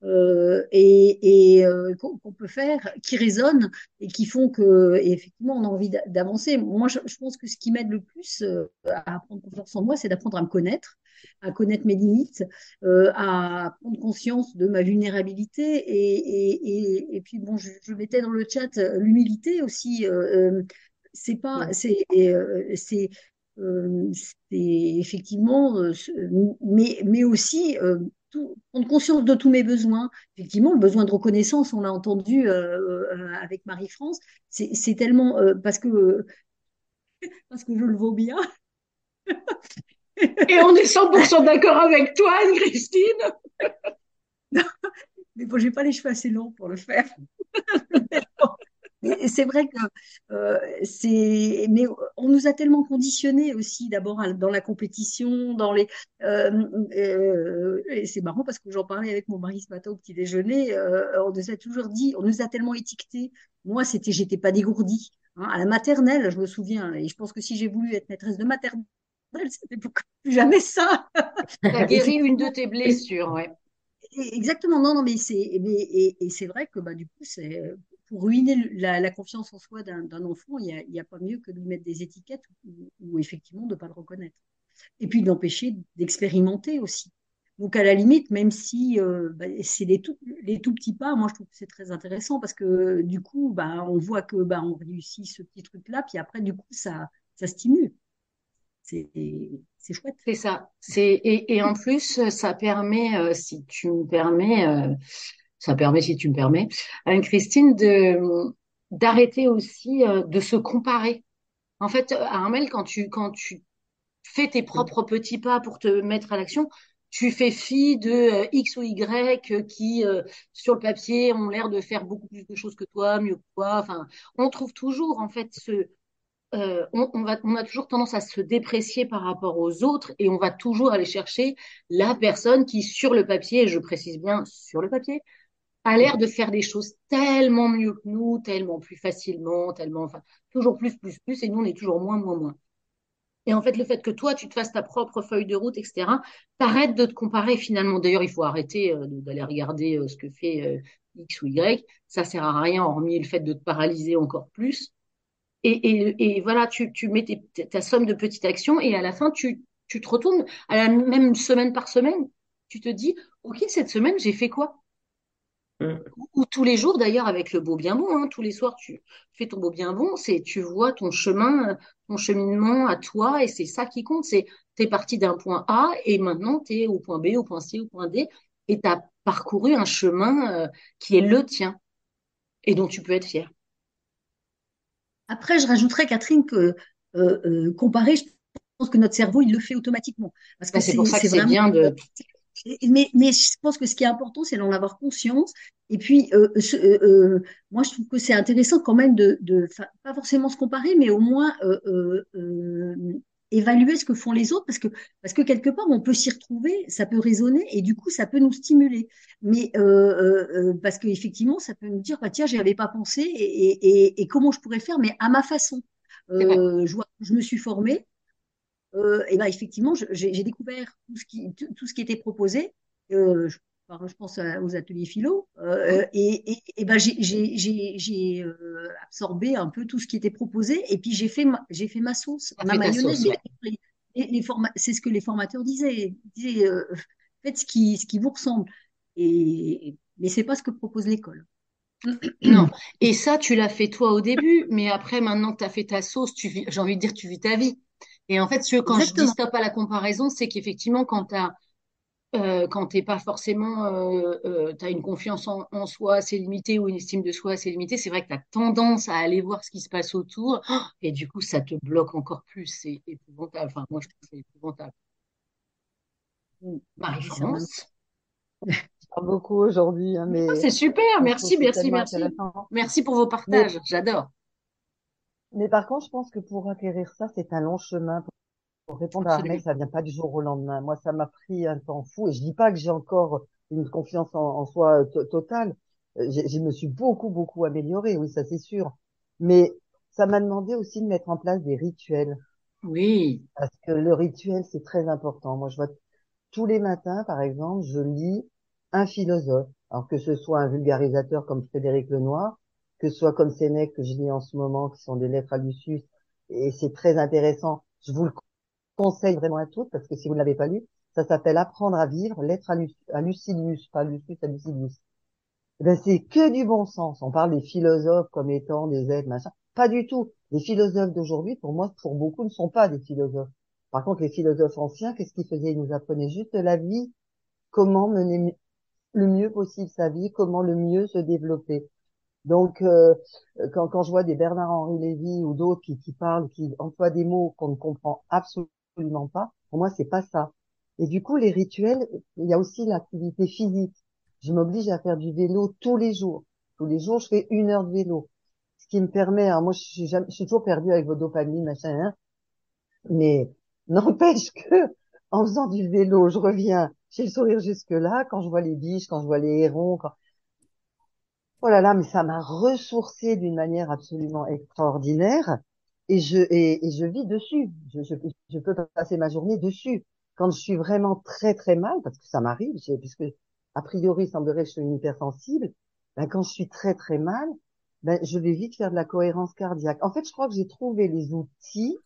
euh, et, et euh, qu'on peut faire qui résonnent et qui font que, et effectivement, on a envie d'a- d'avancer. Moi, je, je pense que ce qui m'aide le plus euh, à prendre confiance en moi, c'est d'apprendre à me connaître, à connaître mes limites, euh, à prendre conscience de ma vulnérabilité et, et, et, et puis bon, je, je mettais dans le chat euh, l'humilité aussi. Euh, c'est pas, c'est, euh, c'est, euh, c'est effectivement, euh, mais, mais aussi euh, tout- prendre conscience de tous mes besoins. Effectivement, le besoin de reconnaissance, on l'a entendu avec Marie-France, c'est tellement parce que parce que je le vaux bien. Et on est 100% d'accord avec toi, Anne-Christine. Mais bon, j'ai pas les cheveux assez longs pour le faire. C'est vrai que euh, c'est, mais on nous a tellement conditionnés aussi, d'abord dans la compétition, dans les, euh, euh, et c'est marrant parce que j'en parlais avec mon mari ce matin au petit déjeuner. euh, on nous a toujours dit, on nous a tellement étiquetés. Moi, c'était, j'étais pas dégourdie. hein. À la maternelle, je me souviens, et je pense que si j'ai voulu être maîtresse de maternelle, c'était plus jamais ça. T'as guéri une de tes blessures, ouais. Exactement, non, non, mais c'est, mais, et, et c'est vrai que bah, du coup, c'est pour ruiner la, confiance en soi d'un enfant, il n'y a, pas mieux que de lui mettre des étiquettes ou, effectivement de ne pas le reconnaître. Et puis de l'empêcher d'expérimenter aussi. Donc à la limite, même si euh, bah, c'est les tout, les tout petits pas, moi je trouve que c'est très intéressant parce que du coup, bah, on voit que bah, on réussit ce petit truc-là, puis après, du coup, ça, ça stimule. C'est chouette. C'est ça. Et en plus, ça permet, euh, si tu me permets, euh, ça permet, si tu me permets, Anne-Christine, de d'arrêter aussi euh, de se comparer. En fait, Armel, quand tu quand tu fais tes propres petits pas pour te mettre à l'action, tu fais fi de euh, X ou Y euh, qui, euh, sur le papier, ont l'air de faire beaucoup plus de choses que toi, mieux que toi. Enfin, on trouve toujours en fait euh, on, va, on a toujours tendance à se déprécier par rapport aux autres et on va toujours aller chercher la personne qui, sur le papier, je précise bien sur le papier, a l'air de faire des choses tellement mieux que nous, tellement plus facilement, tellement, enfin, toujours plus, plus, plus, et nous, on est toujours moins, moins, moins. Et en fait, le fait que toi, tu te fasses ta propre feuille de route, etc., t'arrêtes de te comparer finalement. D'ailleurs, il faut arrêter euh, d'aller regarder euh, ce que fait euh, X ou Y. Ça sert à rien, hormis le fait de te paralyser encore plus. Et, voilà, tu, mets ta somme de petites actions et à la fin, tu te retournes, à la même semaine par semaine, tu te dis, OK, cette semaine, j'ai fait quoi? Mm. Ou, ou tous les jours d'ailleurs avec le beau bien bon, hein, tous les soirs, tu fais ton beau bien bon, c'est tu vois ton chemin, ton cheminement à toi et c'est ça qui compte. C'est t'es parti d'un point A et maintenant t'es au point B, au point C, au point D et t'as parcouru un chemin euh, qui est le tien et dont tu peux être fier. Après, je rajouterais, Catherine, que euh, euh, comparer, je pense que notre cerveau, il le fait automatiquement. Parce que Ben, c'est pour ça que c'est c'est vraiment. bien de Mais, mais je pense que ce qui est important, c'est d'en avoir conscience. Et puis, euh, ce- euh, euh, moi, je trouve que c'est intéressant quand même de, pas forcément se comparer, mais au moins évaluer ce que font les autres, parce que, parce que quelque part, on peut s'y retrouver, ça peut résonner, et du coup, ça peut nous stimuler. Mais euh, euh, euh, parce qu'effectivement, ça peut nous dire, bah, tiens, j'y avais pas pensé, et, et, et, et comment je pourrais faire, mais à ma façon. Euh, je me suis formée euh, et ben effectivement, j'ai découvert tout ce qui, tout, tout ce qui était proposé. Euh, je, pense aux ateliers philo. euh, et, et, et ben j'ai j'ai- j'ai- j'ai, euh, absorbé un peu tout ce qui était proposé. Et puis j'ai fait j'ai fait ma sauce, ma mayonnaise. ouais. Les, les, c'est ce que les formateurs disaient. Disaient euh, faites ce qui, ce qui vous ressemble. Et, mais c'est pas ce que propose l'école. Non. Et ça, tu l'as fait toi au début, mais après, maintenant que tu as fait ta sauce, tu vis, j'ai envie de dire, tu vis ta vie. Et en fait, ce- quand je dis Exactement. stop à la comparaison, c'est qu'effectivement, quand t'as, euh, quand t'es pas forcément, euh, euh, t'as une confiance en, en soi assez limitée ou une estime de soi assez limitée, c'est vrai que tu as tendance à aller voir ce qui se passe autour, et du coup, ça te bloque encore plus. C'est épouvantable. Enfin, moi, je trouve que c'est épouvantable. Marie-France. Pas beaucoup aujourd'hui, hein, mais c'est super. Merci, merci, merci. Merci pour vos Mais, partages. J'adore. Mais par contre, je pense que pour acquérir ça, c'est un long chemin. Pour répondre à Armel, Absolument. ça vient pas du jour au lendemain. Moi, ça m'a pris un temps fou et je dis pas que j'ai encore une confiance en, en soi to- totale, Euh, Je me suis beaucoup, beaucoup améliorée, oui, ça c'est sûr. Mais ça m'a demandé aussi de mettre en place des rituels. Oui. Parce que le rituel, c'est très important. Moi, je vois tous les matins, par exemple, je lis un philosophe. Alors que ce soit un vulgarisateur comme Frédéric Lenoir, que ce soit comme Sénèque que je lis en ce moment, qui sont des lettres à Lucius, et c'est très intéressant. Je vous le conseille vraiment à toutes, parce que si vous ne l'avez pas lu, ça s'appelle Apprendre à vivre, lettres à, à pas Lucius, à Lucilius. Eh ben, c'est que du bon sens. On parle des philosophes comme étant des êtres, machin. Pas du tout. Les philosophes d'aujourd'hui, pour moi, pour beaucoup, ne sont pas des philosophes. Par contre, les philosophes anciens, qu'est-ce qu'ils faisaient? Ils nous apprenaient juste la vie, comment mener le mieux possible sa vie, comment le mieux se développer. Donc, euh, quand, quand je vois des Bernard-Henri Lévy ou d'autres qui, parlent, qui emploient des mots qu'on ne comprend absolument pas, pour moi, c'est pas ça. Et du coup, les rituels, il y a aussi l'activité physique. Je m'oblige à faire du vélo tous les jours. Tous les jours, je fais une heure de vélo. Ce qui me permet, moi, je suis, jamais- je toujours perdue avec vos dopamines, machin, hein, mais n'empêche que, en faisant du vélo, je reviens, j'ai le sourire jusque là, quand je vois les biches, quand je vois les hérons, Oh là là, mais ça m'a ressourcé d'une manière absolument extraordinaire et je et, et je vis dessus. Je, je, je peux passer ma journée dessus. Quand je suis vraiment très très mal, parce que ça m'arrive, puisque a priori il semblerait que je suis une hypersensible, ben, quand je suis très très mal, ben, je vais vite faire de la cohérence cardiaque. En fait, je crois que j'ai trouvé les outils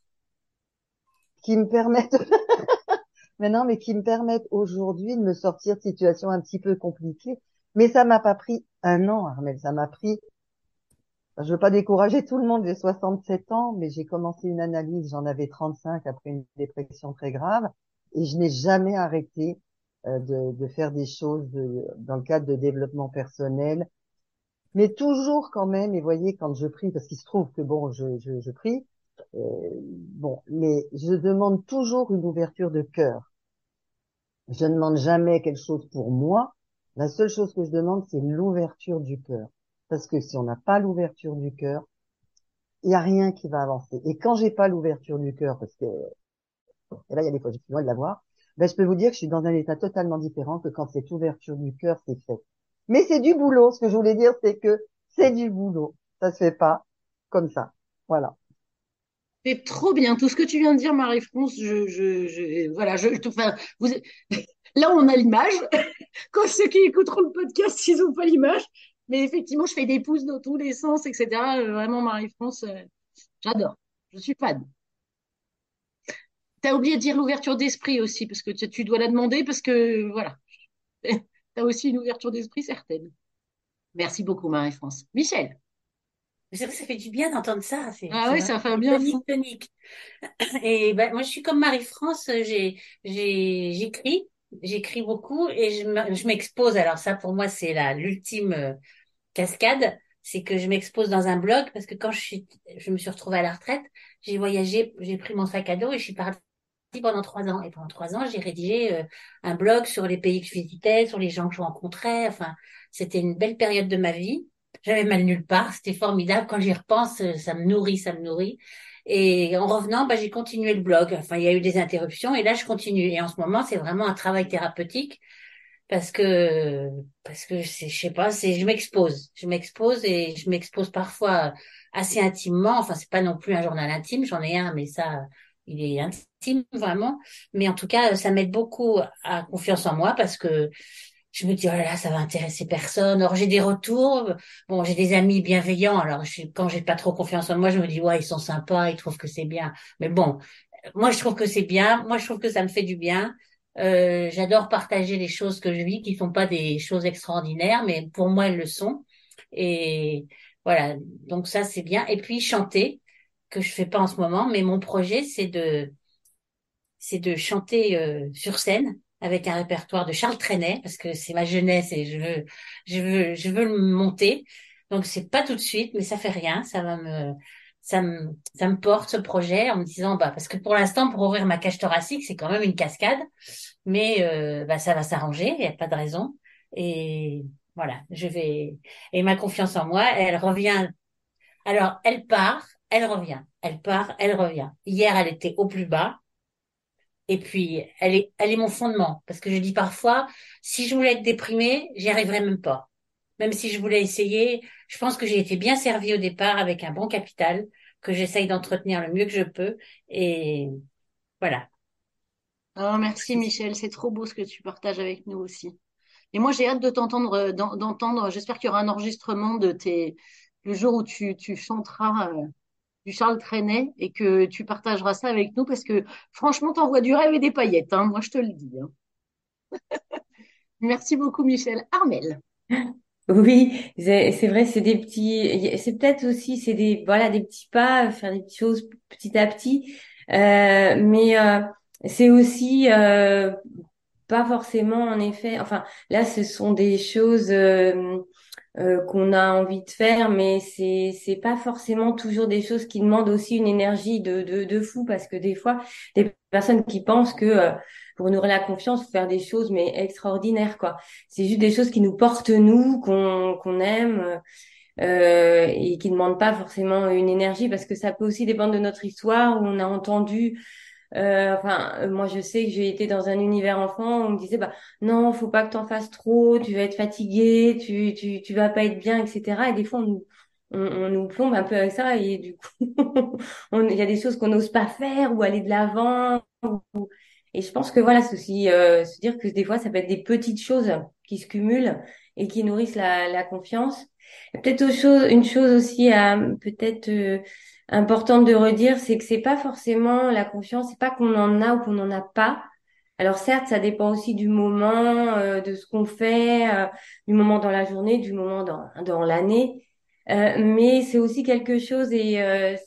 qui me permettent maintenant, mais qui me permettent aujourd'hui de me sortir de situations un petit peu compliquées. Mais ça m'a pas pris un an, Armel. Ça m'a pris, je veux pas décourager tout le monde, j'ai 67 ans, mais j'ai commencé une analyse, j'en avais 35 après une dépression très grave, et je n'ai jamais arrêté euh, de, de faire des choses de- dans le cadre de développement personnel, mais toujours quand même, et voyez, quand je prie, parce qu'il se trouve que bon, je, je, je prie, euh, bon, mais je demande toujours une ouverture de cœur. Je ne demande jamais quelque chose pour moi. La seule chose que je demande, c'est l'ouverture du cœur. Parce que si on n'a pas l'ouverture du cœur, il n'y a rien qui va avancer. Et quand j'ai pas l'ouverture du cœur, parce que, et là, il y a des fois, je suis loin de l'avoir, ben, je peux vous dire que je suis dans un état totalement différent que quand cette ouverture du cœur s'est faite. Mais c'est du boulot. Ce que je voulais dire, c'est que c'est du boulot. Ça se fait pas comme ça. Voilà. C'est trop bien. Tout ce que tu viens de dire, Marie-France, je, je, je, voilà, je- enfin, vous, là, on a l'image. Quand ceux qui écouteront le podcast, ils n'ont pas l'image. Mais effectivement, je fais des pouces dans tous les sens, etc. Euh, Vraiment, Marie-France, euh, j'adore. Je suis fan. T'as oublié de dire l'ouverture d'esprit aussi, parce que tu, tu dois la demander, parce que, voilà. T'as aussi une ouverture d'esprit certaine. Merci beaucoup, Marie-France. Michel. C'est vrai que ça fait du bien d'entendre ça. Ah c'est ouais, ça fait un bien tonique, tonique. Et ben, moi, je suis comme Marie-France. J'ai, j'ai, j'écris, j'écris beaucoup et je me- je m'expose. Alors ça, pour moi, c'est la l'ultime euh, cascade. C'est que je m'expose dans un blog parce que quand je suis, je me suis retrouvée à la retraite, j'ai voyagé, j'ai pris mon sac à dos et je suis partie pendant trois ans. Et pendant trois ans, j'ai rédigé euh, un blog sur les pays que je visitais, sur les gens que je rencontrais. Enfin, c'était une belle période de ma vie. J'avais mal nulle part. C'était formidable. Quand j'y repense, euh, ça me nourrit, ça me nourrit. Et en revenant, bah, j'ai continué le blog. Enfin, il y a eu des interruptions et là, je continue. Et en ce moment, c'est vraiment un travail thérapeutique parce que, parce que je sais pas, c'est, je m'expose. Je m'expose et je m'expose parfois assez intimement. Enfin, c'est pas non plus un journal intime. J'en ai un, mais ça, il est intime vraiment. Mais en tout cas, ça m'aide beaucoup à confiance en moi parce que je me dis, oh là là, ça va intéresser personne. Or, j'ai des retours. Bon, j'ai des amis bienveillants. Alors, je, quand j'ai pas trop confiance en moi, je me dis, ouais, ils sont sympas, ils trouvent que c'est bien. Mais bon, moi, je trouve que c'est bien. Moi, je trouve que ça me fait du bien. Euh, j'adore partager les choses que je vis, qui sont pas des choses extraordinaires, mais pour moi, elles le sont. Et voilà. Donc ça, c'est bien. Et puis, chanter, que je fais pas en ce moment, mais mon projet, c'est de, c'est de chanter euh, sur scène avec un répertoire de Charles Trenet parce que c'est ma jeunesse et je veux je veux je veux le monter. Donc c'est pas tout de suite mais ça fait rien, ça va me ça me ça me porte ce projet en me disant bah parce que pour l'instant pour ouvrir ma cage thoracique, c'est quand même une cascade mais euh, bah ça va s'arranger, il n'y a pas de raison et voilà, je vais et ma confiance en moi, elle revient alors elle part, elle revient, elle part, elle revient. Hier, elle était au plus bas. Et puis, elle est, elle est mon fondement. Parce que je dis parfois, si je voulais être déprimée, j'y arriverais même pas. même si je voulais essayer, je pense que j'ai été bien servie au départ avec un bon capital que j'essaye d'entretenir le mieux que je peux. Et voilà. Oh, merci Michel, c'est trop beau ce que tu partages avec nous aussi. Et moi, j'ai hâte de t'entendre, euh, d'entendre. J'espère qu'il y aura un enregistrement de tes, le jour où tu, tu chanteras euh, du Charles Trenet et que tu partageras ça avec nous parce que franchement, t'envoies du rêve et des paillettes, hein, moi je te le dis. Hein. Merci beaucoup Michel. Armel. Oui, c'est vrai, c'est des petits, c'est peut-être aussi, c'est des, voilà, des petits pas, faire des petites choses petit à petit, euh, mais euh, c'est aussi euh, pas forcément en effet. Enfin, là, ce sont des choses euh, qu'on a envie de faire, mais c'est c'est pas forcément toujours des choses qui demandent aussi une énergie de de, de fou, parce que des fois, des personnes qui pensent que euh, pour nourrir la confiance, faut faire des choses mais extraordinaires quoi. C'est juste des choses qui nous portent nous, qu'on qu'on aime. Euh, et qui demandent pas forcément une énergie parce que ça peut aussi dépendre de notre histoire où on a entendu euh, enfin, moi, je sais que j'ai été dans un univers enfant où on me disait, bah non, faut pas que t'en fasses trop, tu vas être fatigué, tu tu tu vas pas être bien, etc. Et des fois, on nous on, nous plombe un peu avec ça et du coup, il y a des choses qu'on n'ose pas faire ou aller de l'avant. Et je pense que voilà, c'est aussi euh, se dire que des fois, ça peut être des petites choses qui se cumulent et qui nourrissent la, la confiance. Peut-être une chose aussi à peut-être euh, importante de redire, c'est que c'est pas forcément la confiance, c'est pas qu'on en a ou qu'on n'en a pas. Alors certes, ça dépend aussi du moment, euh, de ce qu'on fait, euh, du moment dans la journée, du moment dans, dans l'année. Euh, mais c'est aussi quelque chose, et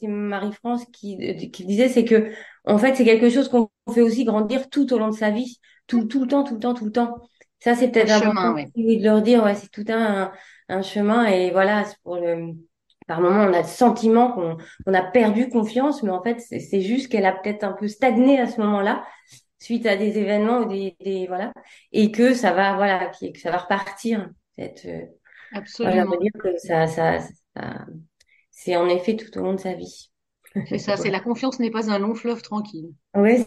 c'est Marie-France qui, qui disait, c'est que en fait, c'est quelque chose qu'on fait aussi grandir tout au long de sa vie, tout, tout le temps, tout le temps, tout le temps. Ça, c'est peut-être important de leur dire, ouais, c'est tout un, un chemin, et voilà, c'est pour le par moment, on a le sentiment qu'on on a perdu confiance, mais en fait, c'est juste qu'elle a peut-être un peu stagné à ce moment-là, suite à des événements ou des, des, voilà, et que ça va, voilà, que ça va repartir. Cette, euh, Absolument. Voilà, dire que ça, ça, ça c'est en effet tout au long de sa vie. C'est ça, c'est la confiance n'est pas un long fleuve tranquille. Oui.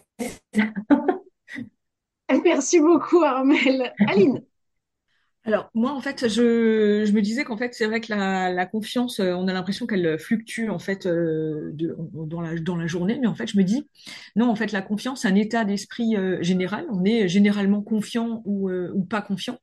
Merci beaucoup, Armel. Aline. Alors moi en fait je, je me disais qu'en fait c'est vrai que la, la confiance euh, on a l'impression qu'elle fluctue en fait euh, de, dans la dans la journée mais en fait je me dis non en fait la confiance c'est un état d'esprit euh, général. On est généralement confiant ou, ou pas confiant.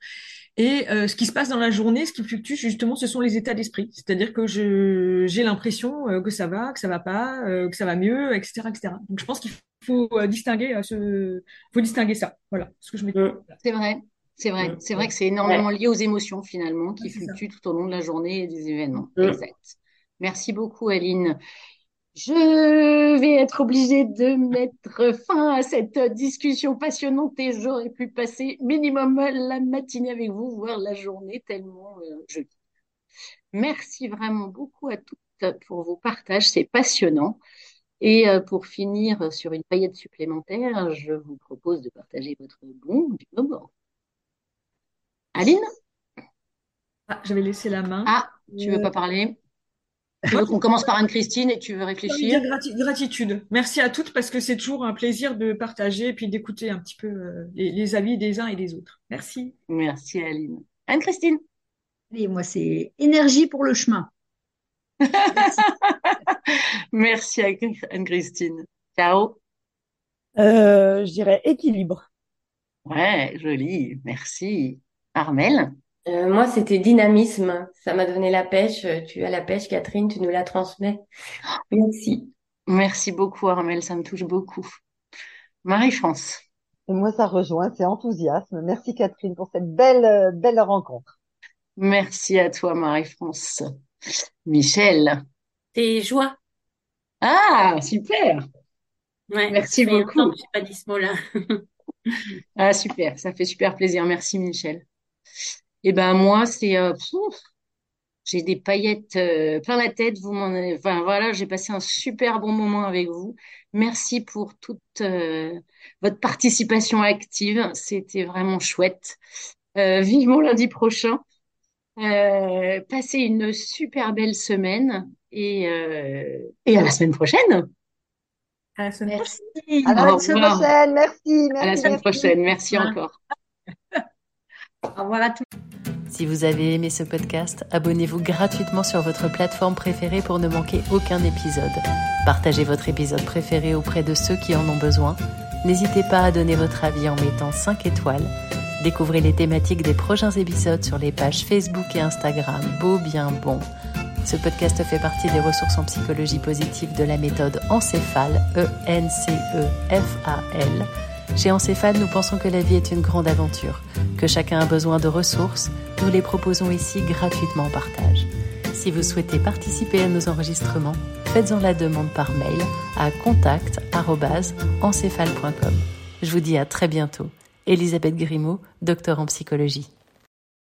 Et ce qui se passe dans la journée ce qui fluctue justement ce sont les états d'esprit. C'est-à-dire que je j'ai l'impression que ça va que ça va pas que ça va mieux etc etc donc je pense qu'il faut distinguer ce faut distinguer ça. Voilà ce que je me dis. C'est vrai c'est vrai, c'est vrai que c'est énormément lié aux émotions finalement qui fluctuent tout au long de la journée et des événements. Exact. Merci beaucoup Aline. Je vais être obligée de mettre fin à cette discussion passionnante et j'aurais pu passer minimum la matinée avec vous, voire la journée, tellement euh, je Merci vraiment beaucoup à toutes pour vos partages, c'est passionnant. Et euh, pour finir sur une paillette supplémentaire, je vous propose de partager votre bon du moment. Aline? Ah, Je vais laisser la main. Ah, tu veux pas parler? Tu veux qu'on commence par Anne-Christine et tu veux réfléchir? Gratitude. Merci à toutes parce que c'est toujours un plaisir de partager et puis d'écouter un petit peu euh, les, avis des uns et des autres. Merci. Merci Aline. Anne-Christine? Et moi, c'est énergie pour le chemin. Merci, Anne-Christine. Ciao. Euh, je dirais équilibre. Ouais, joli. Merci. Armel euh, Moi, c'était dynamisme. Ça m'a donné la pêche. Tu as la pêche, Catherine, tu nous la transmets. Merci. Merci beaucoup, Armel. Ça me touche beaucoup. Marie-France. moi, ça rejoint, c'est enthousiasme. Merci, Catherine, pour cette belle, euh, belle rencontre. Merci à toi, Marie-France. Michel. C'est joie. Ah, super. Ouais, Merci beaucoup. Je pas dit ce mot-là. ah, super. Ça fait super plaisir. Merci, Michel. Et eh ben moi, c'est euh, j'ai des paillettes euh, plein la tête. Vous m'en, enfin voilà, j'ai passé un super bon moment avec vous. Merci pour toute euh, votre participation active. C'était vraiment chouette. vivement lundi prochain. passez une super belle semaine et, et à la semaine prochaine. À la semaine prochaine. À la semaine prochaine. Merci, merci. À la semaine prochaine. Merci encore. Si vous avez aimé ce podcast, abonnez-vous gratuitement sur votre plateforme préférée pour ne manquer aucun épisode. Partagez votre épisode préféré auprès de ceux qui en ont besoin. N'hésitez pas à donner votre avis en mettant 5 étoiles. Découvrez les thématiques des prochains épisodes sur les pages Facebook et Instagram Beau Bien Bon. Ce podcast fait partie des ressources en psychologie positive de la méthode Encéphale, E-N-C-E-F-A-L. Chez Encéphale, nous pensons que la vie est une grande aventure, que chacun a besoin de ressources. Nous les proposons ici gratuitement en partage. Si vous souhaitez participer à nos enregistrements, faites-en la demande par mail à contact.encéphale.com. Je vous dis à très bientôt. Elisabeth Grimaud, docteur en psychologie.